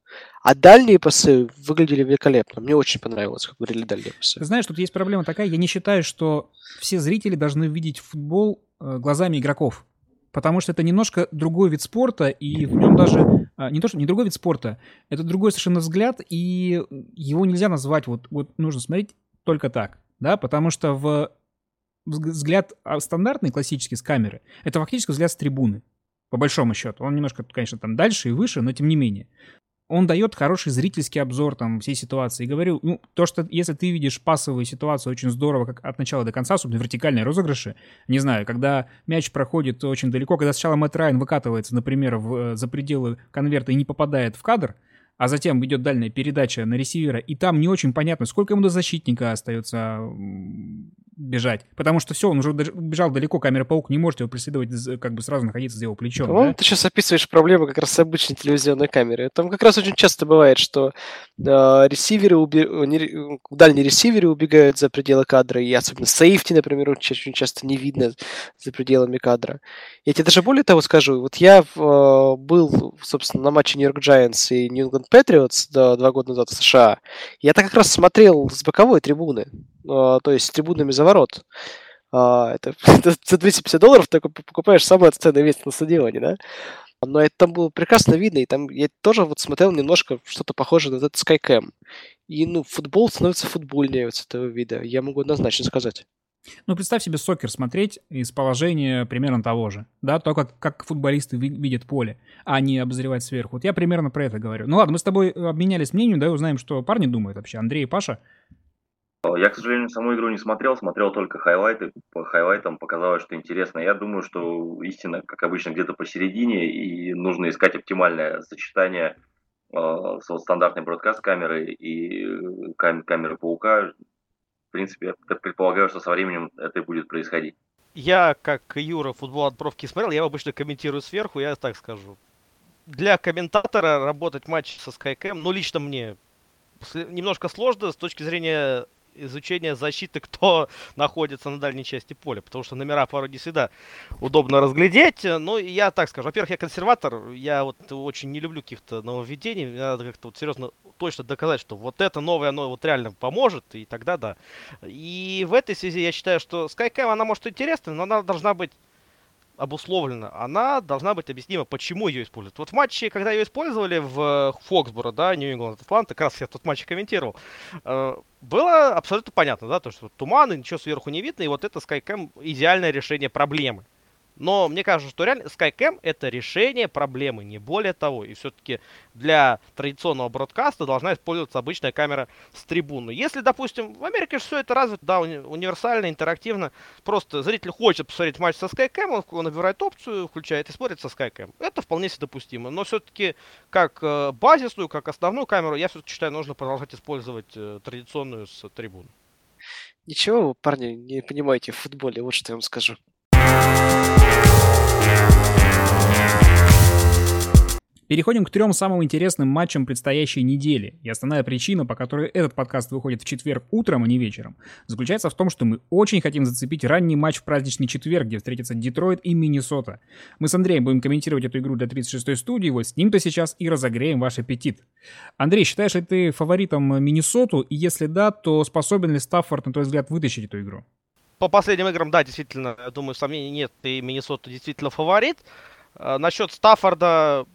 А дальние пасы выглядели великолепно. Мне очень понравилось, как выглядели дальние пасы. Знаешь, тут есть проблема такая. Я не считаю, что все зрители должны видеть футбол э, глазами игроков. Потому что это немножко другой вид спорта, и в нем даже а, не то, что не другой вид спорта, это другой совершенно взгляд, и его нельзя назвать вот, вот нужно смотреть только так, да, потому что в взгляд а, стандартный, классический с камеры, это фактически взгляд с трибуны, по большому счету. Он немножко, конечно, там дальше и выше, но тем не менее он дает хороший зрительский обзор там всей ситуации. И говорю, ну, то, что если ты видишь пасовую ситуацию очень здорово, как от начала до конца, особенно вертикальные розыгрыши, не знаю, когда мяч проходит очень далеко, когда сначала Мэтт Райан выкатывается, например, в, э, за пределы конверта и не попадает в кадр, а затем идет дальняя передача на ресивера, и там не очень понятно, сколько ему до защитника остается бежать. Потому что все, он уже бежал далеко, камера паук не может его преследовать, как бы сразу находиться за его плечом. По-моему, да? ты сейчас описываешь проблему как раз с обычной телевизионной камерой. Там как раз очень часто бывает, что э, ресиверы, уби... не... дальние ресиверы убегают за пределы кадра, и особенно сейфти, например, очень часто не видно за пределами кадра. Я тебе даже более того скажу, вот я э, был, собственно, на матче Нью-Йорк Giants и Нью-Ингланд Патриотс два года назад в США. Я так как раз смотрел с боковой трибуны. А, то есть с трибунами за ворот. А, это, за 250 долларов ты покупаешь самое ценное место на стадионе, да? Но это там было прекрасно видно, и там я тоже вот смотрел немножко что-то похожее на этот Skycam. И, ну, футбол становится футбольнее вот с этого вида, я могу однозначно сказать. Ну, представь себе сокер смотреть из положения примерно того же, да, то, как, как футболисты видят поле, а не обозревать сверху. Вот я примерно про это говорю. Ну ладно, мы с тобой обменялись мнением, да, узнаем, что парни думают вообще, Андрей и Паша. Я, к сожалению, саму игру не смотрел, смотрел только хайлайты. По хайлайтам показалось, что интересно. Я думаю, что истина, как обычно, где-то посередине, и нужно искать оптимальное сочетание э, стандартной бродкаст камеры и э, кам- камеры паука. В принципе, я предполагаю, что со временем это и будет происходить. Я, как Юра, футбол от бровки смотрел, я обычно комментирую сверху, я так скажу. Для комментатора работать матч со Skycam, ну, лично мне немножко сложно с точки зрения изучение защиты, кто находится на дальней части поля, потому что номера порой не всегда удобно разглядеть. Ну, я так скажу. Во-первых, я консерватор, я вот очень не люблю каких-то нововведений, мне надо как-то вот серьезно точно доказать, что вот это новое, оно вот реально поможет, и тогда да. И в этой связи я считаю, что Skycam, она может интересна, но она должна быть обусловлена, она должна быть объяснима, почему ее используют. Вот в матче, когда ее использовали в Фоксборо, да, Нью-Ингланд, Атланта, как раз я тот матч комментировал, э, было абсолютно понятно, да, то, что туман, и ничего сверху не видно, и вот это Skycam идеальное решение проблемы. Но мне кажется, что реально SkyCam это решение проблемы, не более того. И все-таки для традиционного бродкаста должна использоваться обычная камера с трибуны. Если, допустим, в Америке все это развито, да, уни- универсально, интерактивно, просто зритель хочет посмотреть матч со SkyCam, он, он набирает опцию, включает и смотрит со SkyCam. Это вполне себе допустимо. Но все-таки как э, базисную, как основную камеру, я все-таки считаю, нужно продолжать использовать э, традиционную с трибун. Ничего парни, не понимаете в футболе, вот что я вам скажу. Переходим к трем самым интересным матчам предстоящей недели. И основная причина, по которой этот подкаст выходит в четверг утром, а не вечером, заключается в том, что мы очень хотим зацепить ранний матч в праздничный четверг, где встретятся Детройт и Миннесота. Мы с Андреем будем комментировать эту игру для 36-й студии, вот с ним-то сейчас и разогреем ваш аппетит. Андрей, считаешь ли ты фаворитом Миннесоту? И если да, то способен ли Стаффорд, на твой взгляд, вытащить эту игру? По последним играм, да, действительно, я думаю, сомнений нет, и Миннесота действительно фаворит. А, насчет Стаффорда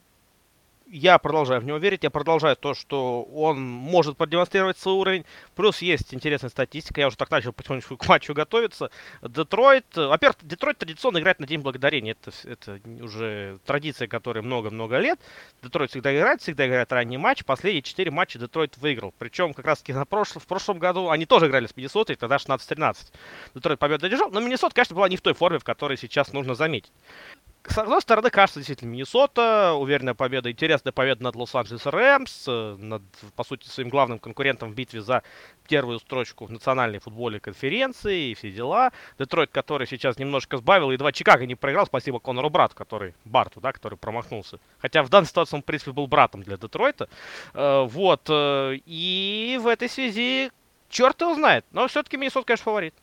я продолжаю в него верить, я продолжаю то, что он может продемонстрировать свой уровень. Плюс есть интересная статистика, я уже так начал потихонечку к матчу готовиться. Детройт, во-первых, Детройт традиционно играет на День Благодарения, это, это уже традиция, которой много-много лет. Детройт всегда играет, всегда играет ранний матч, последние четыре матча Детройт выиграл. Причем как раз таки на прошлом, в прошлом году они тоже играли с Миннесотой, тогда 16-13. Детройт победу одержал, но Миннесота, конечно, была не в той форме, в которой сейчас нужно заметить с одной стороны, кажется, действительно, Миннесота, уверенная победа, интересная победа над Лос-Анджелес Рэмс, э, над, по сути, своим главным конкурентом в битве за первую строчку в национальной футбольной конференции и все дела. Детройт, который сейчас немножко сбавил, едва Чикаго не проиграл, спасибо Конору Брату, который, Барту, да, который промахнулся. Хотя в данной ситуации он, в принципе, был братом для Детройта. Э, вот, э, и в этой связи черт его знает, но все-таки Миннесота, конечно, фаворит.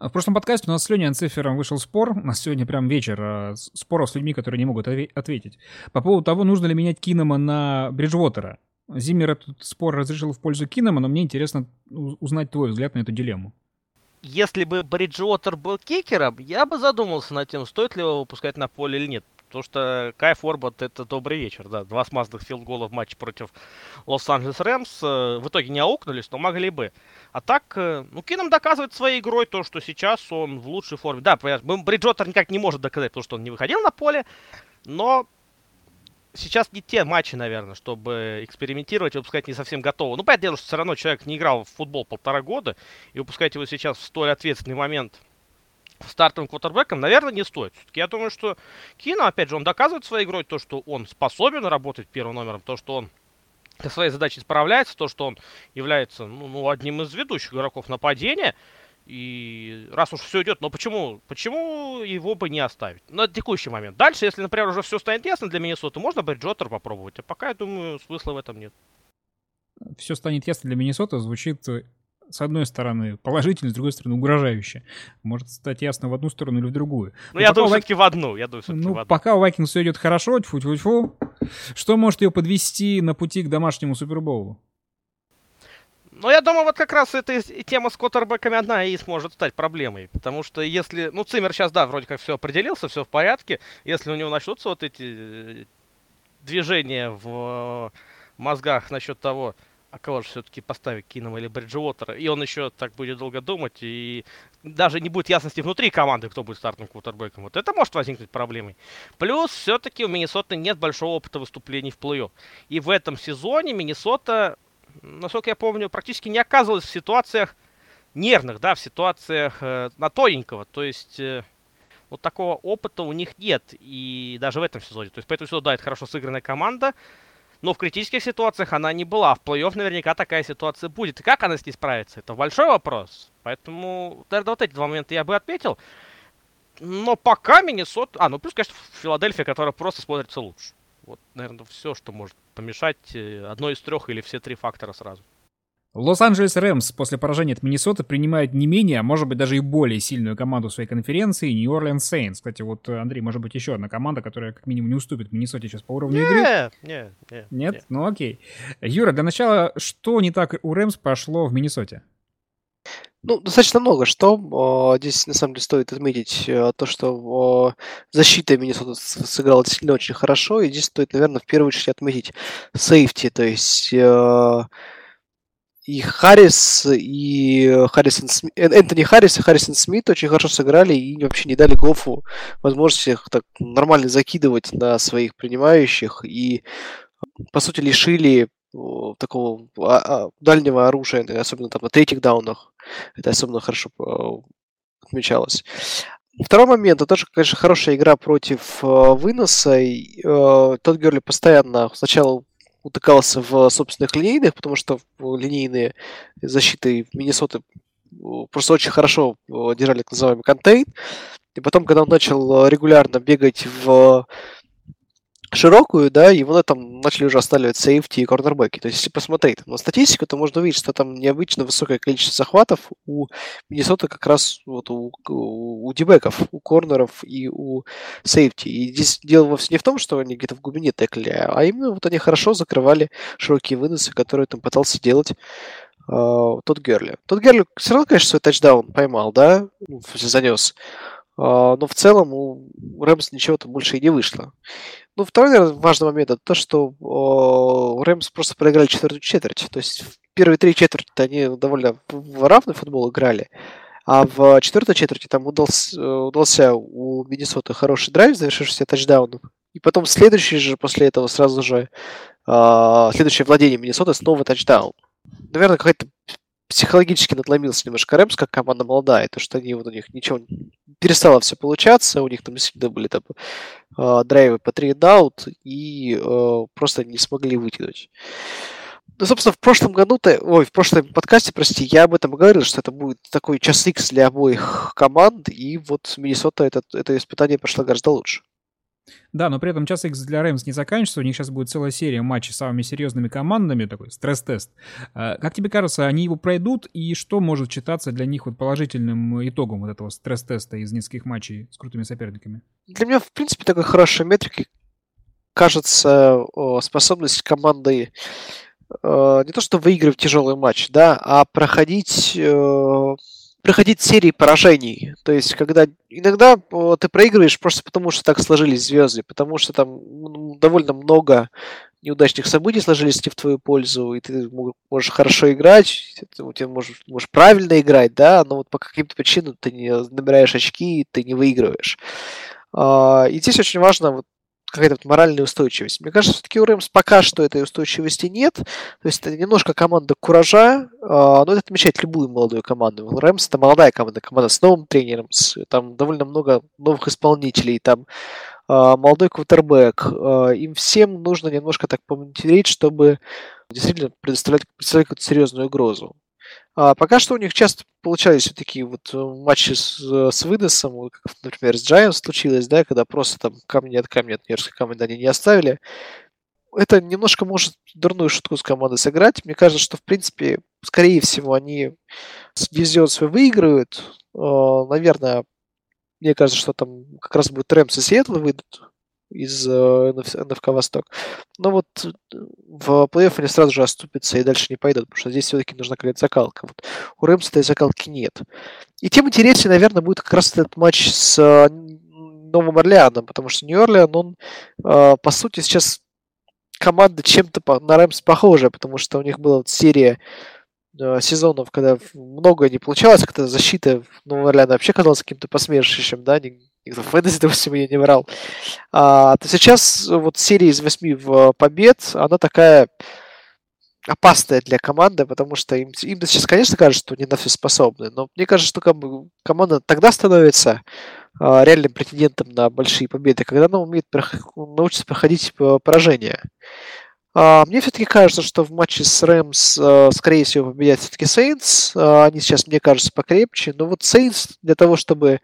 В прошлом подкасте у нас с Леней Анцифером вышел спор, у нас сегодня прям вечер а, споров с людьми, которые не могут ответить, по поводу того, нужно ли менять Кинома на Бриджвотера. Зиммер этот спор разрешил в пользу Кинома, но мне интересно узнать твой взгляд на эту дилемму. Если бы Бриджвотер был кикером, я бы задумался над тем, стоит ли его выпускать на поле или нет. Потому что Кай Форбот это добрый вечер, да. Два смазанных филдгола в матче против Лос-Анджелес Рэмс. Э, в итоге не аукнулись, но могли бы. А так, э, ну, Кином доказывает своей игрой то, что сейчас он в лучшей форме. Да, Бриджотер никак не может доказать, потому что он не выходил на поле, но сейчас не те матчи, наверное, чтобы экспериментировать и выпускать не совсем готово. Ну, понятное дело, что все равно человек не играл в футбол полтора года, и выпускать его сейчас в столь ответственный момент стартовым квотербеком, наверное, не стоит. Все-таки я думаю, что Кино, опять же, он доказывает своей игрой то, что он способен работать первым номером, то, что он со своей задачей справляется, то, что он является ну, ну, одним из ведущих игроков нападения. И раз уж все идет, но почему, почему его бы не оставить? На текущий момент. Дальше, если, например, уже все станет ясно для Миннесоты, можно Бриджотер попробовать. А пока, я думаю, смысла в этом нет. Все станет ясно для Миннесоты звучит с одной стороны положительно, с другой стороны угрожающе. Может стать ясно в одну сторону или в другую. Ну, я думаю, все-таки в одну. Я думаю, ну, в одну. пока у Вайкингс все идет хорошо, тьфу тьфу тьфу что может ее подвести на пути к домашнему Суперболу? Ну, я думаю, вот как раз эта тема с квотербеками одна и сможет стать проблемой. Потому что если... Ну, Цимер сейчас, да, вроде как все определился, все в порядке. Если у него начнутся вот эти э, движения в мозгах насчет того, а кого же все-таки поставить, Кинома или Бриджуотера, и он еще так будет долго думать, и даже не будет ясности внутри команды, кто будет стартовым квотербеком. Вот это может возникнуть проблемой. Плюс все-таки у Миннесоты нет большого опыта выступлений в плей-офф. И в этом сезоне Миннесота, насколько я помню, практически не оказывалась в ситуациях нервных, да, в ситуациях э, на тоненького. То есть э, вот такого опыта у них нет. И даже в этом сезоне. То есть по этому сезону, да, это хорошо сыгранная команда, но в критических ситуациях она не была. В плей-офф наверняка такая ситуация будет. И как она с ней справится, это большой вопрос. Поэтому, наверное, вот эти два момента я бы отметил. Но пока Миннесот... А, ну плюс, конечно, Филадельфия, которая просто смотрится лучше. Вот, наверное, все, что может помешать. Э, одно из трех или все три фактора сразу. Лос-Анджелес Рэмс после поражения от Миннесоты принимает не менее, а может быть даже и более сильную команду своей конференции Нью-Орлеан Сейнс. Кстати, вот, э, Андрей, может быть еще одна команда, которая как минимум не уступит Миннесоте сейчас по уровню нет, игры? Нет, нет, нет. Нет? Ну окей. Юра, для начала, что не так у Рэмс пошло в Миннесоте? Ну, достаточно много что. Здесь, на самом деле, стоит отметить э, то, что защита Миннесоты сыграла действительно очень хорошо. И здесь стоит, наверное, в первую очередь отметить сейфти, то есть э, и Харрис, и Харрисон Смит, Энтони Харрис и Харрисон Смит очень хорошо сыграли и вообще не дали Гофу возможности их так нормально закидывать на своих принимающих и, по сути, лишили такого а, а, дальнего оружия, особенно там на третьих даунах. Это особенно хорошо отмечалось. Второй момент, это тоже, конечно, хорошая игра против э, выноса. И, э, тот Герли постоянно сначала утыкался в собственных линейных, потому что линейные защиты Миннесоты просто очень хорошо держали так называемый контейн. И потом, когда он начал регулярно бегать в широкую, да, его этом начали уже останавливать сейфти и корнербеки. То есть, если посмотреть на статистику, то можно увидеть, что там необычно высокое количество захватов у Миннесоты как раз вот у, у, у дебеков, у корнеров и у сейфти. И здесь дело вовсе не в том, что они где-то в глубине текли, а именно вот они хорошо закрывали широкие выносы, которые там пытался делать Uh, тот Герли. Тот Герли все равно, конечно, свой тачдаун поймал, да, занес. Uh, но в целом у Рэмс ничего-то больше и не вышло. Ну, второй, наверное, важный момент это то, что Рэмс просто проиграли четвертую четверть. То есть в первые три четверти они довольно в равный футбол играли. А в четвертой четверти там удался, удался у Миннесоты хороший драйв, завершившийся тачдауном. И потом следующий же после этого сразу же э, следующее владение Миннесоты снова тачдаун. Наверное, какая-то психологически надломился немножко Рэмс, как команда молодая, то, что они вот у них ничего перестало все получаться, у них там действительно были там э, драйвы по 3 даут и э, просто не смогли вытянуть. Ну, собственно, в прошлом году, -то, ой, в прошлом подкасте, прости, я об этом говорил, что это будет такой час X для обоих команд, и вот Миннесота это, это испытание прошло гораздо лучше. Да, но при этом час X для Рэмс не заканчивается. У них сейчас будет целая серия матчей с самыми серьезными командами, такой стресс-тест. А, как тебе кажется, они его пройдут, и что может считаться для них вот положительным итогом вот этого стресс-теста из нескольких матчей с крутыми соперниками? Для меня, в принципе, такой хорошей метрикой кажется способность команды не то что выигрывать тяжелый матч, да, а проходить э, проходить серии поражений. То есть, когда иногда ты проигрываешь просто потому, что так сложились звезды, потому что там довольно много неудачных событий сложились в твою пользу, и ты можешь хорошо играть, ты можешь, можешь правильно играть, да, но вот по каким-то причинам ты не набираешь очки, ты не выигрываешь. А, и здесь очень важно вот какая-то вот моральная устойчивость. Мне кажется, все-таки у Рэмс пока что этой устойчивости нет. То есть это немножко команда куража, но это отмечает любую молодую команду. Рэмс это молодая команда, команда с новым тренером, с, там довольно много новых исполнителей, там молодой квотербек. Им всем нужно немножко так поматерить, чтобы действительно предоставлять, предоставлять какую-то серьезную угрозу. А пока что у них часто получались вот такие вот э, матчи с, э, с выносом, как, например, с Giants случилось, да, когда просто там камни от камня от нервских камней они не оставили. Это немножко может дурную шутку с командой сыграть. Мне кажется, что, в принципе, скорее всего, они дивизион свой выиграют. Э, наверное, мне кажется, что там как раз будет Рэмс и Сиэтл выйдут из э, НФК Восток. Но вот э, в плей-офф они сразу же оступятся и дальше не пойдут, потому что здесь все-таки нужна какая-то закалка. Вот у Рэмса этой закалки нет. И тем интереснее, наверное, будет как раз этот матч с э, Новым Орлеаном, потому что Нью-Орлеан, он, по сути, сейчас команда чем-то на Рэмс похожая, потому что у них была вот серия сезонов, когда много не получалось, когда защита Нового Орлеана вообще казалась каким-то посмешищем, да, никто в фэнтези, допустим, ее не брал, а, то сейчас вот серия из восьми в побед, она такая опасная для команды, потому что им, им сейчас, конечно, кажется, что они на все способны, но мне кажется, что ком- команда тогда становится а, реальным претендентом на большие победы, когда она умеет научиться проходить поражения. А, мне все-таки кажется, что в матче с Рэмс, скорее всего, победят все-таки Сейнс. А, они сейчас, мне кажется, покрепче. Но вот Сейнс для того, чтобы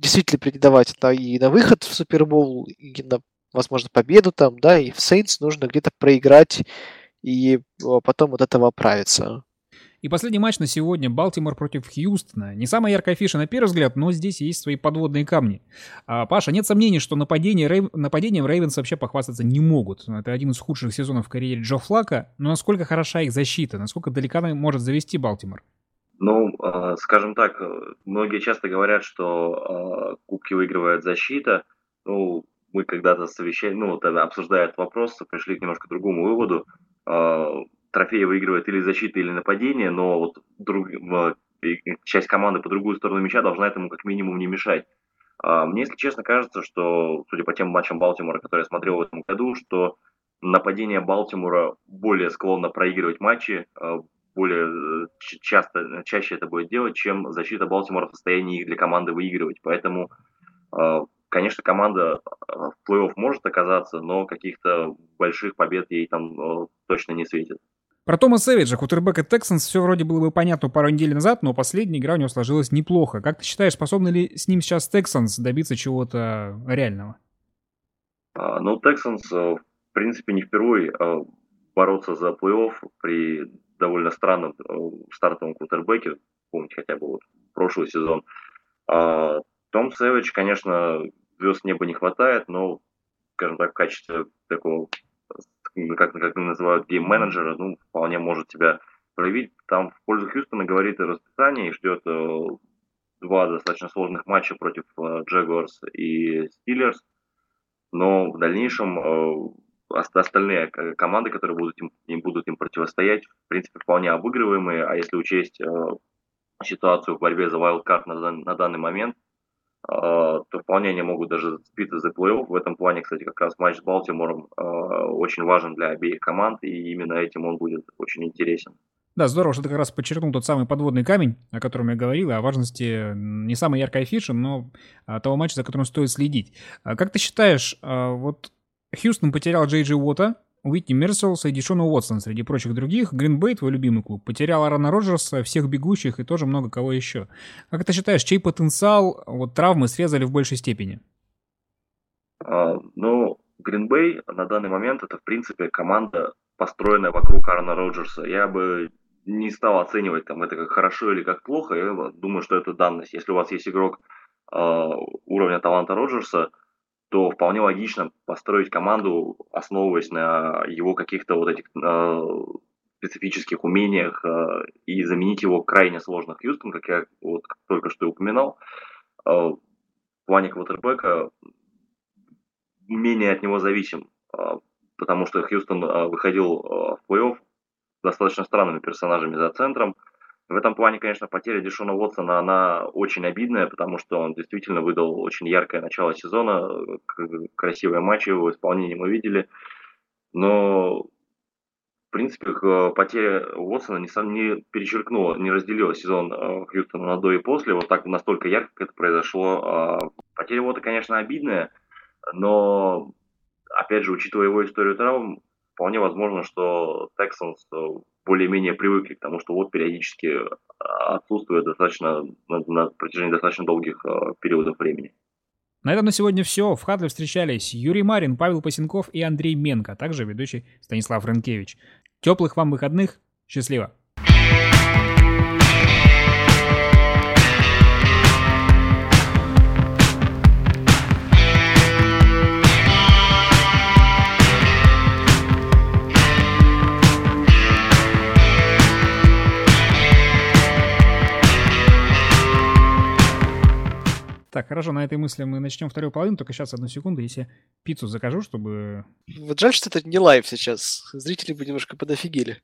действительно претендовать на, и на выход в Супербол, и на, возможно, победу там, да, и в Сейнс нужно где-то проиграть и потом от этого оправиться. И последний матч на сегодня Балтимор против Хьюстона. Не самая яркая фиша на первый взгляд, но здесь есть свои подводные камни. А, Паша, нет сомнений, что нападение Рейв... нападением Рейвенс вообще похвастаться не могут. Это один из худших сезонов в карьере Джо Флака. Но насколько хороша их защита? Насколько далеко она может завести Балтимор? Ну, а, скажем так, э, многие часто говорят, что а, кубки выигрывает защита. Ну, мы когда-то совещали, ну, вот, обсуждая этот вопрос, пришли к немножко другому выводу. А, трофеи выигрывает или защита, или нападение, но вот друг, часть команды по другую сторону мяча должна этому как минимум не мешать. Мне, если честно, кажется, что, судя по тем матчам Балтимора, которые я смотрел в этом году, что нападение Балтимора более склонно проигрывать матчи, более э, часто, чаще это будет делать, чем защита Балтимора в состоянии их для команды выигрывать. Поэтому, а, конечно, команда в плей-офф может оказаться, но каких-то больших побед ей там точно не светит. Про Тома Сэвиджа, кутербека Texans, все вроде было бы понятно пару недель назад, но последняя игра у него сложилась неплохо. Как ты считаешь, способны ли с ним сейчас Texans добиться чего-то реального? А, ну, э, в принципе, не впервые бороться за плей-офф при довольно странном э, стартовом кутербеке, помните хотя бы вот прошлый сезон. А, Том Сэвидж, конечно, звезд неба не хватает, но, скажем так, в качестве такого как, как называют гейм-менеджера, ну, вполне может тебя проявить. Там в пользу Хьюстона говорит о расписании, ждет э, два достаточно сложных матча против Джегуарс э, и Стиллерс, но в дальнейшем э, остальные команды, которые будут им, им будут им противостоять, в принципе, вполне обыгрываемые, а если учесть ситуацию в борьбе за wildcard на, на данный момент – а, то вполне они могут даже зацепиться за плей-офф. В этом плане, кстати, как раз матч с Балтимором а, очень важен для обеих команд, и именно этим он будет очень интересен. Да, здорово, что ты как раз подчеркнул тот самый подводный камень, о котором я говорил, о важности не самой яркой афиши, но того матча, за которым стоит следить. А как ты считаешь, вот Хьюстон потерял Джей Джей Уотта, Уитни Мерселса и Дишона Уотсон, среди прочих других. Гринбей, твой любимый клуб, потерял Арана Роджерса, всех бегущих и тоже много кого еще. Как ты считаешь, чей потенциал вот травмы срезали в большей степени? А, ну, Гринбей на данный момент это, в принципе, команда, построенная вокруг Арана Роджерса. Я бы не стал оценивать там это как хорошо или как плохо. Я думаю, что это данность. Если у вас есть игрок э, уровня таланта Роджерса, то вполне логично построить команду, основываясь на его каких-то вот этих э, специфических умениях э, и заменить его крайне сложно Хьюстон, как я вот только что упоминал. Э, в плане квотербека менее от него зависим, э, потому что Хьюстон э, выходил э, в плей-офф достаточно странными персонажами за центром, в этом плане, конечно, потеря Дешона Уотсона, она очень обидная, потому что он действительно выдал очень яркое начало сезона, красивые матчи его исполнение мы видели. Но, в принципе, потеря Уотсона не, сам, не перечеркнула, не разделила сезон э, Хьюстона на до и после, вот так настолько ярко это произошло. А потеря Уотта, конечно, обидная, но, опять же, учитывая его историю травм, вполне возможно, что Texans более-менее привыкли к тому, что вот периодически а, отсутствует достаточно на, на протяжении достаточно долгих э, периодов времени. На этом на сегодня все. В Хадле встречались Юрий Марин, Павел Пасенков и Андрей Менко, а также ведущий Станислав Ренкевич. Теплых вам выходных. Счастливо! Хорошо, на этой мысли мы начнем вторую половину, только сейчас одну секунду, если пиццу закажу, чтобы... Вот жаль, что это не live сейчас. Зрители бы немножко подофигели.